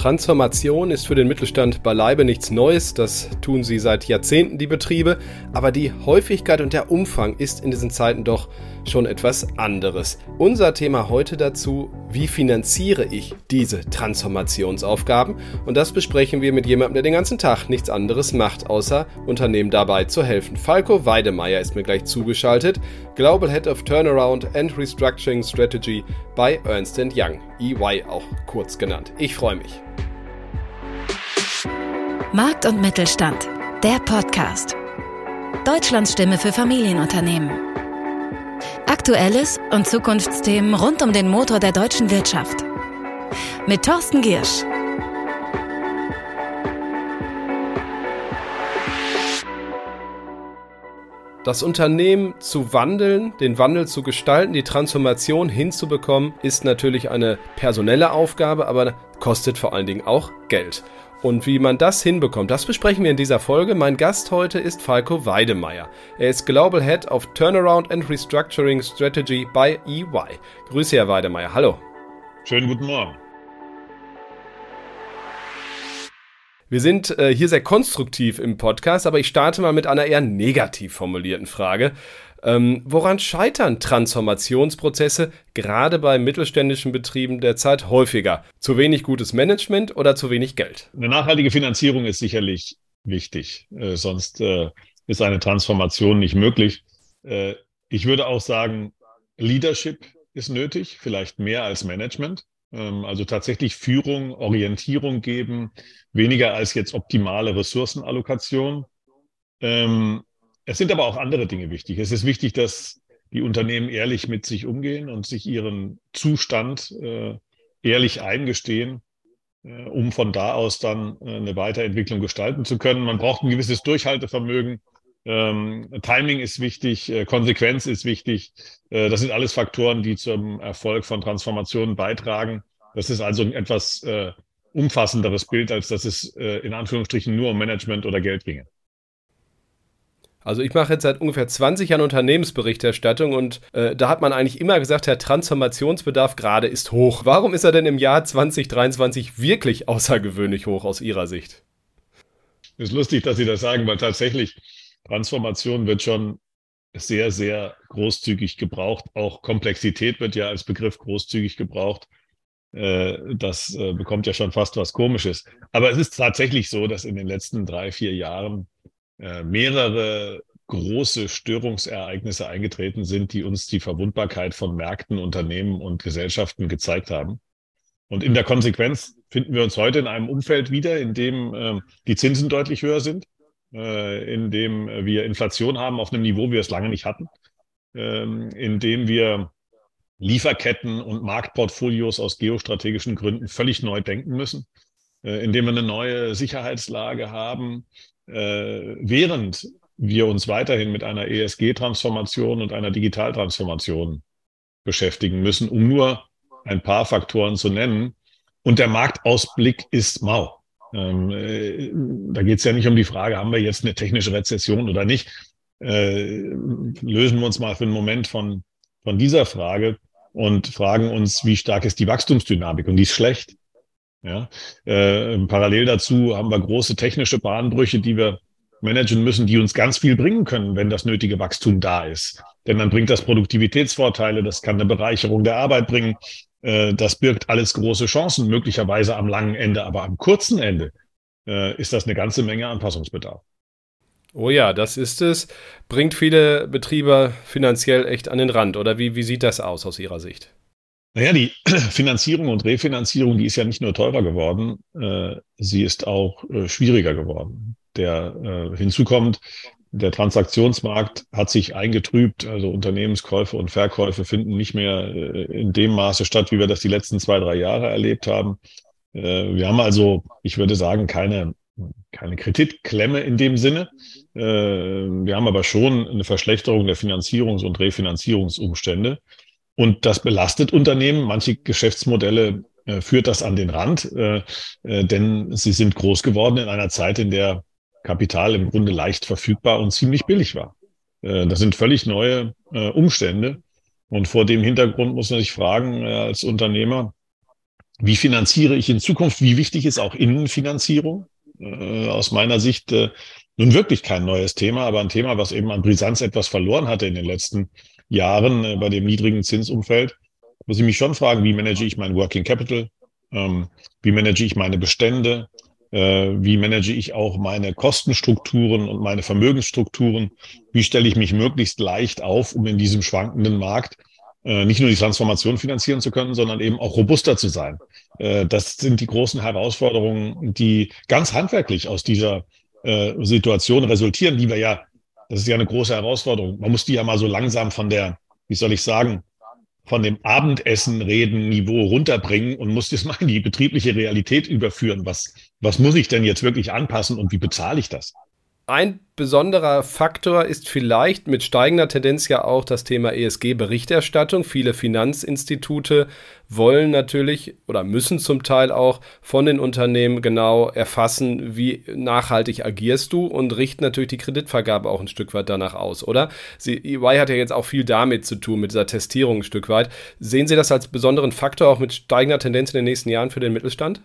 Transformation ist für den Mittelstand beileibe nichts Neues, das tun sie seit Jahrzehnten die Betriebe, aber die Häufigkeit und der Umfang ist in diesen Zeiten doch schon etwas anderes. Unser Thema heute dazu, wie finanziere ich diese Transformationsaufgaben? Und das besprechen wir mit jemandem, der den ganzen Tag nichts anderes macht, außer Unternehmen dabei zu helfen. Falco Weidemeier ist mir gleich zugeschaltet, Global Head of Turnaround and Restructuring Strategy bei Ernst Young, EY auch kurz genannt. Ich freue mich. Markt und Mittelstand, der Podcast. Deutschlands Stimme für Familienunternehmen. Aktuelles und Zukunftsthemen rund um den Motor der deutschen Wirtschaft. Mit Thorsten Giersch. Das Unternehmen zu wandeln, den Wandel zu gestalten, die Transformation hinzubekommen, ist natürlich eine personelle Aufgabe, aber kostet vor allen Dingen auch Geld. Und wie man das hinbekommt, das besprechen wir in dieser Folge. Mein Gast heute ist Falco Weidemeier. Er ist Global Head of Turnaround and Restructuring Strategy bei EY. Grüße, Herr Weidemeier. Hallo. Schönen guten Morgen. Wir sind äh, hier sehr konstruktiv im Podcast, aber ich starte mal mit einer eher negativ formulierten Frage. Ähm, woran scheitern Transformationsprozesse gerade bei mittelständischen Betrieben derzeit häufiger? Zu wenig gutes Management oder zu wenig Geld? Eine nachhaltige Finanzierung ist sicherlich wichtig, äh, sonst äh, ist eine Transformation nicht möglich. Äh, ich würde auch sagen, Leadership ist nötig, vielleicht mehr als Management. Ähm, also tatsächlich Führung, Orientierung geben, weniger als jetzt optimale Ressourcenallokation. Ähm, es sind aber auch andere Dinge wichtig. Es ist wichtig, dass die Unternehmen ehrlich mit sich umgehen und sich ihren Zustand äh, ehrlich eingestehen, äh, um von da aus dann äh, eine Weiterentwicklung gestalten zu können. Man braucht ein gewisses Durchhaltevermögen. Ähm, Timing ist wichtig, äh, Konsequenz ist wichtig. Äh, das sind alles Faktoren, die zum Erfolg von Transformationen beitragen. Das ist also ein etwas äh, umfassenderes Bild, als dass es in Anführungsstrichen nur um Management oder Geld ginge. Also ich mache jetzt seit ungefähr 20 Jahren Unternehmensberichterstattung und äh, da hat man eigentlich immer gesagt, der Transformationsbedarf gerade ist hoch. Warum ist er denn im Jahr 2023 wirklich außergewöhnlich hoch aus Ihrer Sicht? Ist lustig, dass Sie das sagen, weil tatsächlich Transformation wird schon sehr, sehr großzügig gebraucht. Auch Komplexität wird ja als Begriff großzügig gebraucht. Äh, das äh, bekommt ja schon fast was Komisches. Aber es ist tatsächlich so, dass in den letzten drei, vier Jahren äh, mehrere große Störungsereignisse eingetreten sind, die uns die Verwundbarkeit von Märkten, Unternehmen und Gesellschaften gezeigt haben. Und in der Konsequenz finden wir uns heute in einem Umfeld wieder, in dem die Zinsen deutlich höher sind, äh, in dem wir Inflation haben auf einem Niveau, wie wir es lange nicht hatten, ähm, in dem wir Lieferketten und Marktportfolios aus geostrategischen Gründen völlig neu denken müssen, äh, in dem wir eine neue Sicherheitslage haben, äh, während wir uns weiterhin mit einer ESG-Transformation und einer Digitaltransformation beschäftigen müssen, um nur ein paar Faktoren zu nennen. Und der Marktausblick ist mau. Ähm, äh, da geht es ja nicht um die Frage, haben wir jetzt eine technische Rezession oder nicht. Äh, lösen wir uns mal für einen Moment von, von dieser Frage und fragen uns, wie stark ist die Wachstumsdynamik? Und die ist schlecht. Ja? Äh, parallel dazu haben wir große technische Bahnbrüche, die wir managen müssen, die uns ganz viel bringen können, wenn das nötige Wachstum da ist. Denn dann bringt das Produktivitätsvorteile, das kann eine Bereicherung der Arbeit bringen, das birgt alles große Chancen, möglicherweise am langen Ende, aber am kurzen Ende äh, ist das eine ganze Menge Anpassungsbedarf. Oh ja, das ist es. Bringt viele Betriebe finanziell echt an den Rand. Oder wie, wie sieht das aus aus Ihrer Sicht? Naja, die Finanzierung und Refinanzierung, die ist ja nicht nur teurer geworden, äh, sie ist auch äh, schwieriger geworden. Der äh, hinzukommt, der Transaktionsmarkt hat sich eingetrübt, also Unternehmenskäufe und Verkäufe finden nicht mehr äh, in dem Maße statt, wie wir das die letzten zwei, drei Jahre erlebt haben. Äh, wir haben also, ich würde sagen, keine, keine Kreditklemme in dem Sinne. Äh, wir haben aber schon eine Verschlechterung der Finanzierungs- und Refinanzierungsumstände. Und das belastet Unternehmen. Manche Geschäftsmodelle führt das an den Rand, denn sie sind groß geworden in einer Zeit, in der Kapital im Grunde leicht verfügbar und ziemlich billig war. Äh, das sind völlig neue äh, Umstände. Und vor dem Hintergrund muss man sich fragen, äh, als Unternehmer, wie finanziere ich in Zukunft? Wie wichtig ist auch Innenfinanzierung? Aus meiner Sicht nun wirklich kein neues Thema, aber ein Thema, was eben an Brisanz etwas verloren hatte in den letzten Jahren bei dem niedrigen Zinsumfeld. Muss ich mich schon fragen, wie manage ich mein Working Capital? Ähm, wie manage ich meine Bestände? Äh, wie manage ich auch meine Kostenstrukturen und meine Vermögensstrukturen? Wie stelle ich mich möglichst leicht auf, um in diesem schwankenden Markt äh, nicht nur die Transformation finanzieren zu können, sondern eben auch robuster zu sein. Äh, das sind die großen Herausforderungen, die ganz handwerklich aus dieser Situation resultieren, die wir ja, das ist ja eine große Herausforderung. Man muss die ja mal so langsam von der, wie soll ich sagen, von dem Abendessen-Reden-Niveau runterbringen und muss das mal in die betriebliche Realität überführen. Was, was muss ich denn jetzt wirklich anpassen und wie bezahle ich das? Ein besonderer Faktor ist vielleicht mit steigender Tendenz ja auch das Thema ESG-Berichterstattung. Viele Finanzinstitute wollen natürlich oder müssen zum Teil auch von den Unternehmen genau erfassen, wie nachhaltig agierst du und richten natürlich die Kreditvergabe auch ein Stück weit danach aus, oder? Sie, EY hat ja jetzt auch viel damit zu tun, mit dieser Testierung ein Stück weit. Sehen Sie das als besonderen Faktor auch mit steigender Tendenz in den nächsten Jahren für den Mittelstand?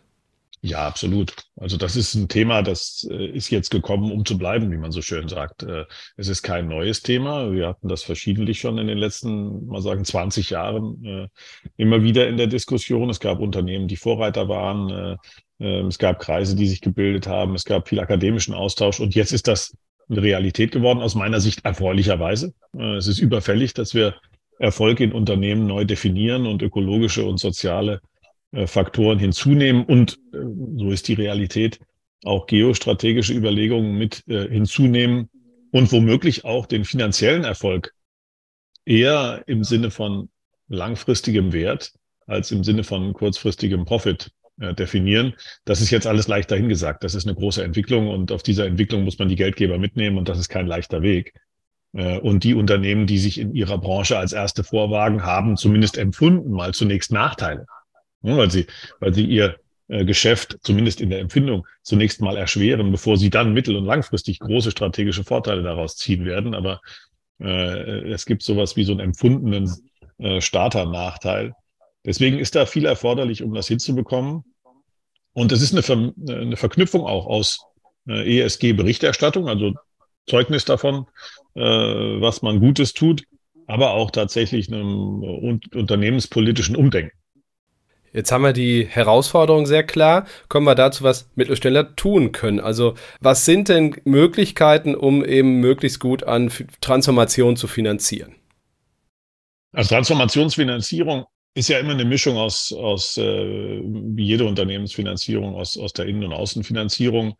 Ja, absolut. Also das ist ein Thema, das äh, ist jetzt gekommen, um zu bleiben, wie man so schön sagt. Äh, es ist kein neues Thema. Wir hatten das verschiedentlich schon in den letzten, mal sagen, 20 Jahren äh, immer wieder in der Diskussion. Es gab Unternehmen, die Vorreiter waren. Es gab Kreise, die sich gebildet haben. Es gab viel akademischen Austausch. Und jetzt ist das eine Realität geworden, aus meiner Sicht erfreulicherweise. Es ist überfällig, dass wir Erfolg in Unternehmen neu definieren und ökologische und soziale Faktoren hinzunehmen und äh, so ist die Realität auch geostrategische Überlegungen mit äh, hinzunehmen und womöglich auch den finanziellen Erfolg eher im Sinne von langfristigem Wert als im Sinne von kurzfristigem Profit definieren. Das ist jetzt alles leicht dahingesagt. Das ist eine große Entwicklung und auf dieser Entwicklung muss man die Geldgeber mitnehmen und das ist kein leichter Weg. Und die Unternehmen, die sich in ihrer Branche als erste vorwagen, haben zumindest empfunden mal zunächst Nachteile weil sie, weil sie ihr äh, Geschäft zumindest in der Empfindung zunächst mal erschweren, bevor sie dann mittel- und langfristig große strategische Vorteile daraus ziehen werden. Aber äh, es gibt sowas wie so einen empfundenen äh, Starternachteil. Deswegen ist da viel erforderlich, um das hinzubekommen. Und es ist eine, Ver eine Verknüpfung auch aus äh, ESG-Berichterstattung, also Zeugnis davon, äh, was man Gutes tut, aber auch tatsächlich einem unternehmenspolitischen Umdenken. Jetzt haben wir die Herausforderung sehr klar. Kommen wir dazu, was Mittelständler tun können. Also was sind denn Möglichkeiten, um eben möglichst gut an Transformation zu finanzieren? Also Transformationsfinanzierung ist ja immer eine Mischung aus, aus äh, wie jede Unternehmensfinanzierung, aus, aus der Innen- und Außenfinanzierung.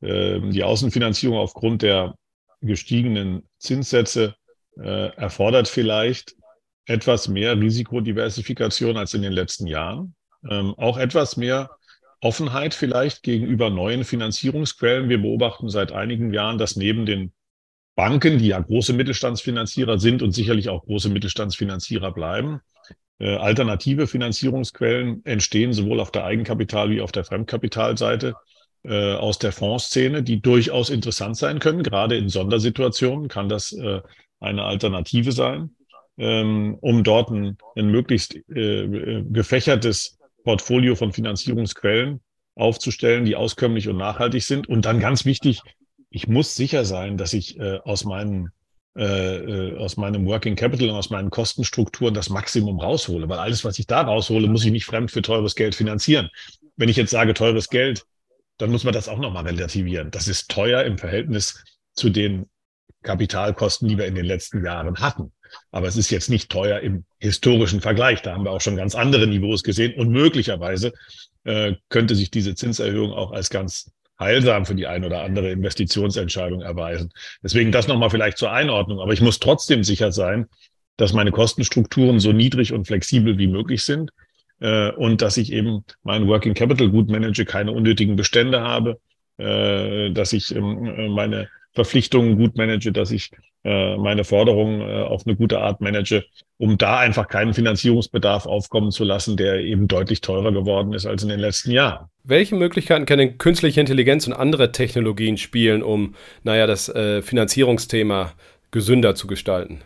Äh, die Außenfinanzierung aufgrund der gestiegenen Zinssätze äh, erfordert vielleicht etwas mehr Risikodiversifikation als in den letzten Jahren ähm, auch etwas mehr Offenheit vielleicht gegenüber neuen Finanzierungsquellen. Wir beobachten seit einigen Jahren, dass neben den Banken, die ja große Mittelstandsfinanzierer sind und sicherlich auch große Mittelstandsfinanzierer bleiben, äh, alternative Finanzierungsquellen entstehen sowohl auf der Eigenkapital- wie auf der Fremdkapitalseite äh, aus der Fondsszene, die durchaus interessant sein können. Gerade in Sondersituationen kann das äh, eine Alternative sein, ähm, um dort ein, ein möglichst äh, gefächertes Portfolio von Finanzierungsquellen aufzustellen, die auskömmlich und nachhaltig sind. Und dann ganz wichtig, ich muss sicher sein, dass ich äh, aus meinem äh, äh, aus meinem Working Capital und aus meinen Kostenstrukturen das Maximum raushole, weil alles, was ich da raushole, muss ich nicht fremd für teures Geld finanzieren. Wenn ich jetzt sage teures Geld, dann muss man das auch nochmal relativieren. Das ist teuer im Verhältnis zu den Kapitalkosten, die wir in den letzten Jahren hatten. Aber es ist jetzt nicht teuer im historischen Vergleich. Da haben wir auch schon ganz andere Niveaus gesehen. Und möglicherweise äh, könnte sich diese Zinserhöhung auch als ganz heilsam für die ein oder andere Investitionsentscheidung erweisen. Deswegen das nochmal vielleicht zur Einordnung. Aber ich muss trotzdem sicher sein, dass meine Kostenstrukturen so niedrig und flexibel wie möglich sind äh, und dass ich eben mein Working Capital gut manage, keine unnötigen Bestände habe, äh, dass ich ähm, meine Verpflichtungen gut manage, dass ich äh, meine Forderungen äh, auf eine gute Art manage, um da einfach keinen Finanzierungsbedarf aufkommen zu lassen, der eben deutlich teurer geworden ist als in den letzten Jahren. Welche Möglichkeiten können künstliche Intelligenz und andere Technologien spielen, um, naja, das äh, Finanzierungsthema gesünder zu gestalten?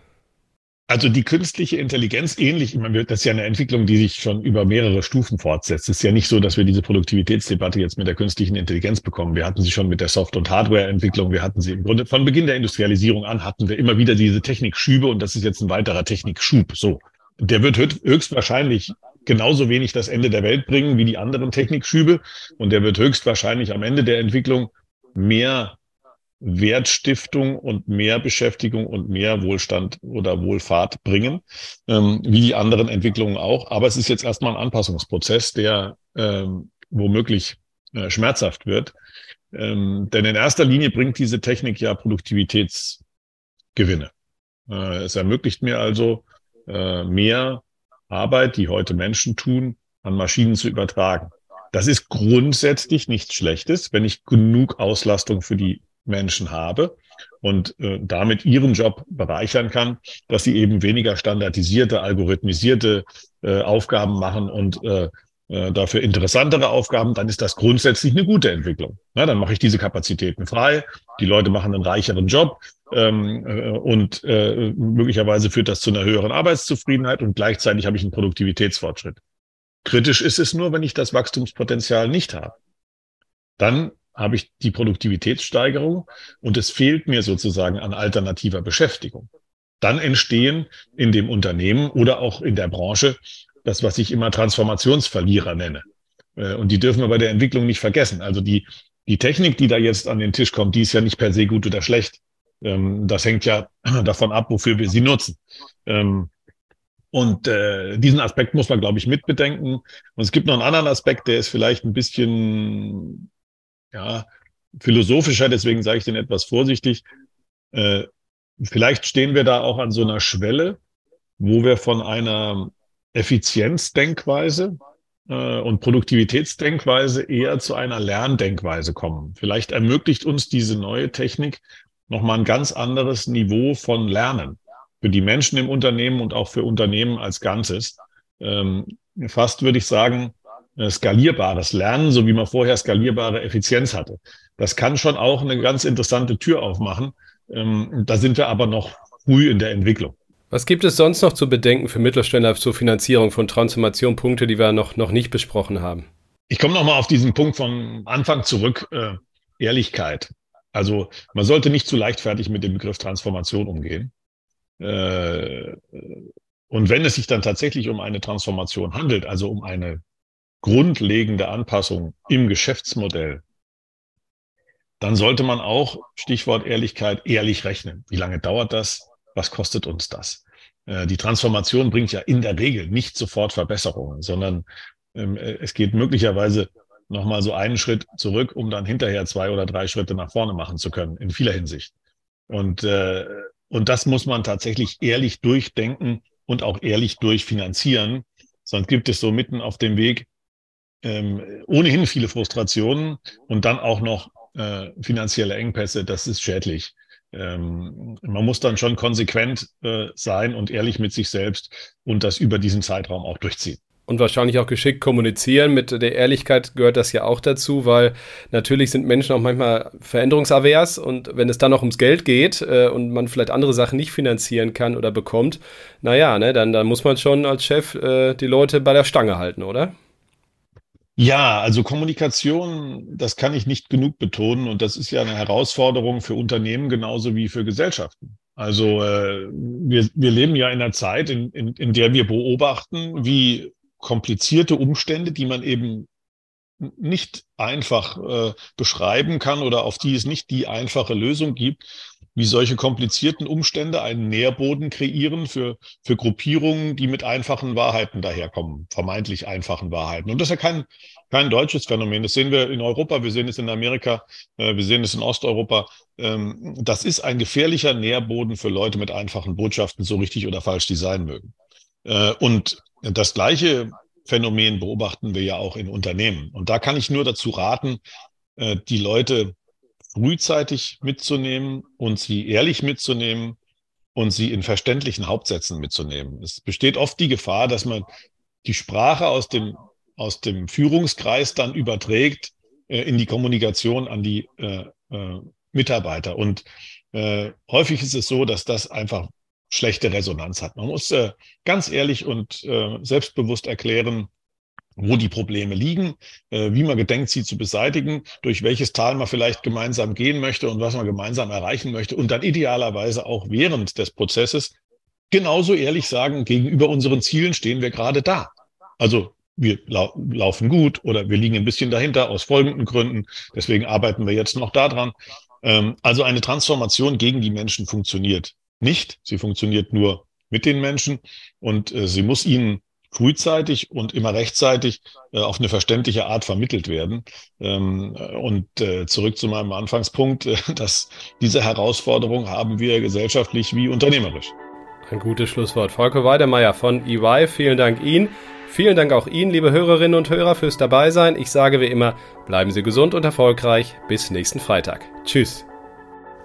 Also die künstliche Intelligenz ähnlich, ich meine, das ist ja eine Entwicklung, die sich schon über mehrere Stufen fortsetzt. Es ist ja nicht so, dass wir diese Produktivitätsdebatte jetzt mit der künstlichen Intelligenz bekommen. Wir hatten sie schon mit der Soft- und Hardware-Entwicklung. Wir hatten sie im Grunde von Beginn der Industrialisierung an hatten wir immer wieder diese Technikschübe und das ist jetzt ein weiterer Technikschub. So. Der wird höchstwahrscheinlich genauso wenig das Ende der Welt bringen wie die anderen Technikschübe und der wird höchstwahrscheinlich am Ende der Entwicklung mehr Wertstiftung und mehr Beschäftigung und mehr Wohlstand oder Wohlfahrt bringen, ähm, wie die anderen Entwicklungen auch. Aber es ist jetzt erstmal ein Anpassungsprozess, der ähm, womöglich äh, schmerzhaft wird. Ähm, denn in erster Linie bringt diese Technik ja Produktivitätsgewinne. Äh, es ermöglicht mir also äh, mehr Arbeit, die heute Menschen tun, an Maschinen zu übertragen. Das ist grundsätzlich nichts Schlechtes, wenn ich genug Auslastung für die Menschen habe und äh, damit ihren Job bereichern kann, dass sie eben weniger standardisierte, algorithmisierte äh, Aufgaben machen und äh, äh, dafür interessantere Aufgaben, dann ist das grundsätzlich eine gute Entwicklung. Na, dann mache ich diese Kapazitäten frei, die Leute machen einen reicheren Job ähm, äh, und äh, möglicherweise führt das zu einer höheren Arbeitszufriedenheit und gleichzeitig habe ich einen Produktivitätsfortschritt. Kritisch ist es nur, wenn ich das Wachstumspotenzial nicht habe. Dann habe ich die Produktivitätssteigerung und es fehlt mir sozusagen an alternativer Beschäftigung. Dann entstehen in dem Unternehmen oder auch in der Branche das, was ich immer Transformationsverlierer nenne. Äh, und die dürfen wir bei der Entwicklung nicht vergessen. Also die, die Technik, die da jetzt an den Tisch kommt, die ist ja nicht per se gut oder schlecht. Ähm, das hängt ja davon ab, wofür wir sie nutzen. Ähm, und äh, diesen Aspekt muss man, glaube ich, mitbedenken. Und es gibt noch einen anderen Aspekt, der ist vielleicht ein bisschen ja, philosophischer, deswegen sage ich den etwas vorsichtig. Äh, vielleicht stehen wir da auch an so einer Schwelle, wo wir von einer Effizienzdenkweise äh, und Produktivitätsdenkweise eher zu einer Lerndenkweise kommen. Vielleicht ermöglicht uns diese neue Technik nochmal ein ganz anderes Niveau von Lernen für die Menschen im Unternehmen und auch für Unternehmen als Ganzes. Ähm, fast würde ich sagen, skalierbares Lernen, so wie man vorher skalierbare Effizienz hatte. Das kann schon auch eine ganz interessante Tür aufmachen. Ähm, da sind wir aber noch früh in der Entwicklung. Was gibt es sonst noch zu bedenken für Mittelständler zur Finanzierung von Transformation, Punkte, die wir noch, noch nicht besprochen haben? Ich komme nochmal auf diesen Punkt vom Anfang zurück. Äh, Ehrlichkeit. Also man sollte nicht zu leichtfertig mit dem Begriff Transformation umgehen. Äh, und wenn es sich dann tatsächlich um eine Transformation handelt, also um eine grundlegende Anpassung im Geschäftsmodell, dann sollte man auch, Stichwort Ehrlichkeit, ehrlich rechnen. Wie lange dauert das? Was kostet uns das? Äh, die Transformation bringt ja in der Regel nicht sofort Verbesserungen, sondern ähm, äh, es geht möglicherweise nochmal so einen Schritt zurück, um dann hinterher zwei oder drei Schritte nach vorne machen zu können, in vieler Hinsicht. Und, äh, und das muss man tatsächlich ehrlich durchdenken und auch ehrlich durchfinanzieren. Sonst gibt es so mitten auf dem Weg ähm, ohnehin viele Frustrationen und dann auch noch äh, finanzielle Engpässe, das ist schädlich. Ähm, man muss dann schon konsequent äh, sein und ehrlich mit sich selbst und das über diesen Zeitraum auch durchziehen und wahrscheinlich auch geschickt kommunizieren. Mit der Ehrlichkeit gehört das ja auch dazu, weil natürlich sind Menschen auch manchmal veränderungsavers und wenn es dann noch ums Geld geht äh, und man vielleicht andere Sachen nicht finanzieren kann oder bekommt, naja, ne, dann, dann muss man schon als Chef äh, die Leute bei der Stange halten, oder? Ja, also Kommunikation, das kann ich nicht genug betonen und das ist ja eine Herausforderung für Unternehmen genauso wie für Gesellschaften. Also äh, wir, wir leben ja in einer Zeit, in, in, in der wir beobachten, wie komplizierte Umstände, die man eben nicht einfach äh, beschreiben kann oder auf die es nicht die einfache Lösung gibt, wie solche komplizierten Umstände einen Nährboden kreieren für, für Gruppierungen, die mit einfachen Wahrheiten daherkommen, vermeintlich einfachen Wahrheiten. Und das ist ja kein, kein deutsches Phänomen. Das sehen wir in Europa, wir sehen es in Amerika, äh, wir sehen es in Osteuropa. Ähm, das ist ein gefährlicher Nährboden für Leute mit einfachen Botschaften, so richtig oder falsch die sein mögen. Äh, und das gleiche Phänomen beobachten wir ja auch in Unternehmen. Und da kann ich nur dazu raten, äh, die Leute frühzeitig mitzunehmen und sie ehrlich mitzunehmen und sie in verständlichen Hauptsätzen mitzunehmen. Es besteht oft die Gefahr, dass man die Sprache aus dem, aus dem Führungskreis dann überträgt äh, in die Kommunikation an die äh, äh, Mitarbeiter. Und äh, häufig ist es so, dass das einfach schlechte Resonanz hat. Man muss äh, ganz ehrlich und äh, selbstbewusst erklären, wo die Probleme liegen, äh, wie man gedenkt, sie zu beseitigen, durch welches Tal man vielleicht gemeinsam gehen möchte und was man gemeinsam erreichen möchte und dann idealerweise auch während des Prozesses genauso ehrlich sagen, gegenüber unseren Zielen stehen wir gerade da. Also wir lau laufen gut oder wir liegen ein bisschen dahinter aus folgenden Gründen. Deswegen arbeiten wir jetzt noch daran. Ähm, also eine Transformation gegen die Menschen funktioniert nicht. Sie funktioniert nur mit den Menschen und äh, sie muss ihnen frühzeitig und immer rechtzeitig äh, auf eine verständliche Art vermittelt werden. Ähm, und äh, zurück zu meinem Anfangspunkt, äh, dass diese Herausforderung haben wir gesellschaftlich wie unternehmerisch. Ein gutes Schlusswort. Volker Weidemeyer von EY, vielen Dank Ihnen. Vielen Dank auch Ihnen, liebe Hörerinnen und Hörer, fürs Dabeisein. Ich sage wie immer, bleiben Sie gesund und erfolgreich. Bis nächsten Freitag. Tschüss.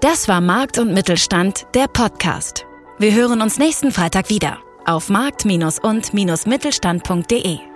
Das war Markt und Mittelstand, der Podcast. Wir hören uns nächsten Freitag wieder auf markt- und-mittelstand.de.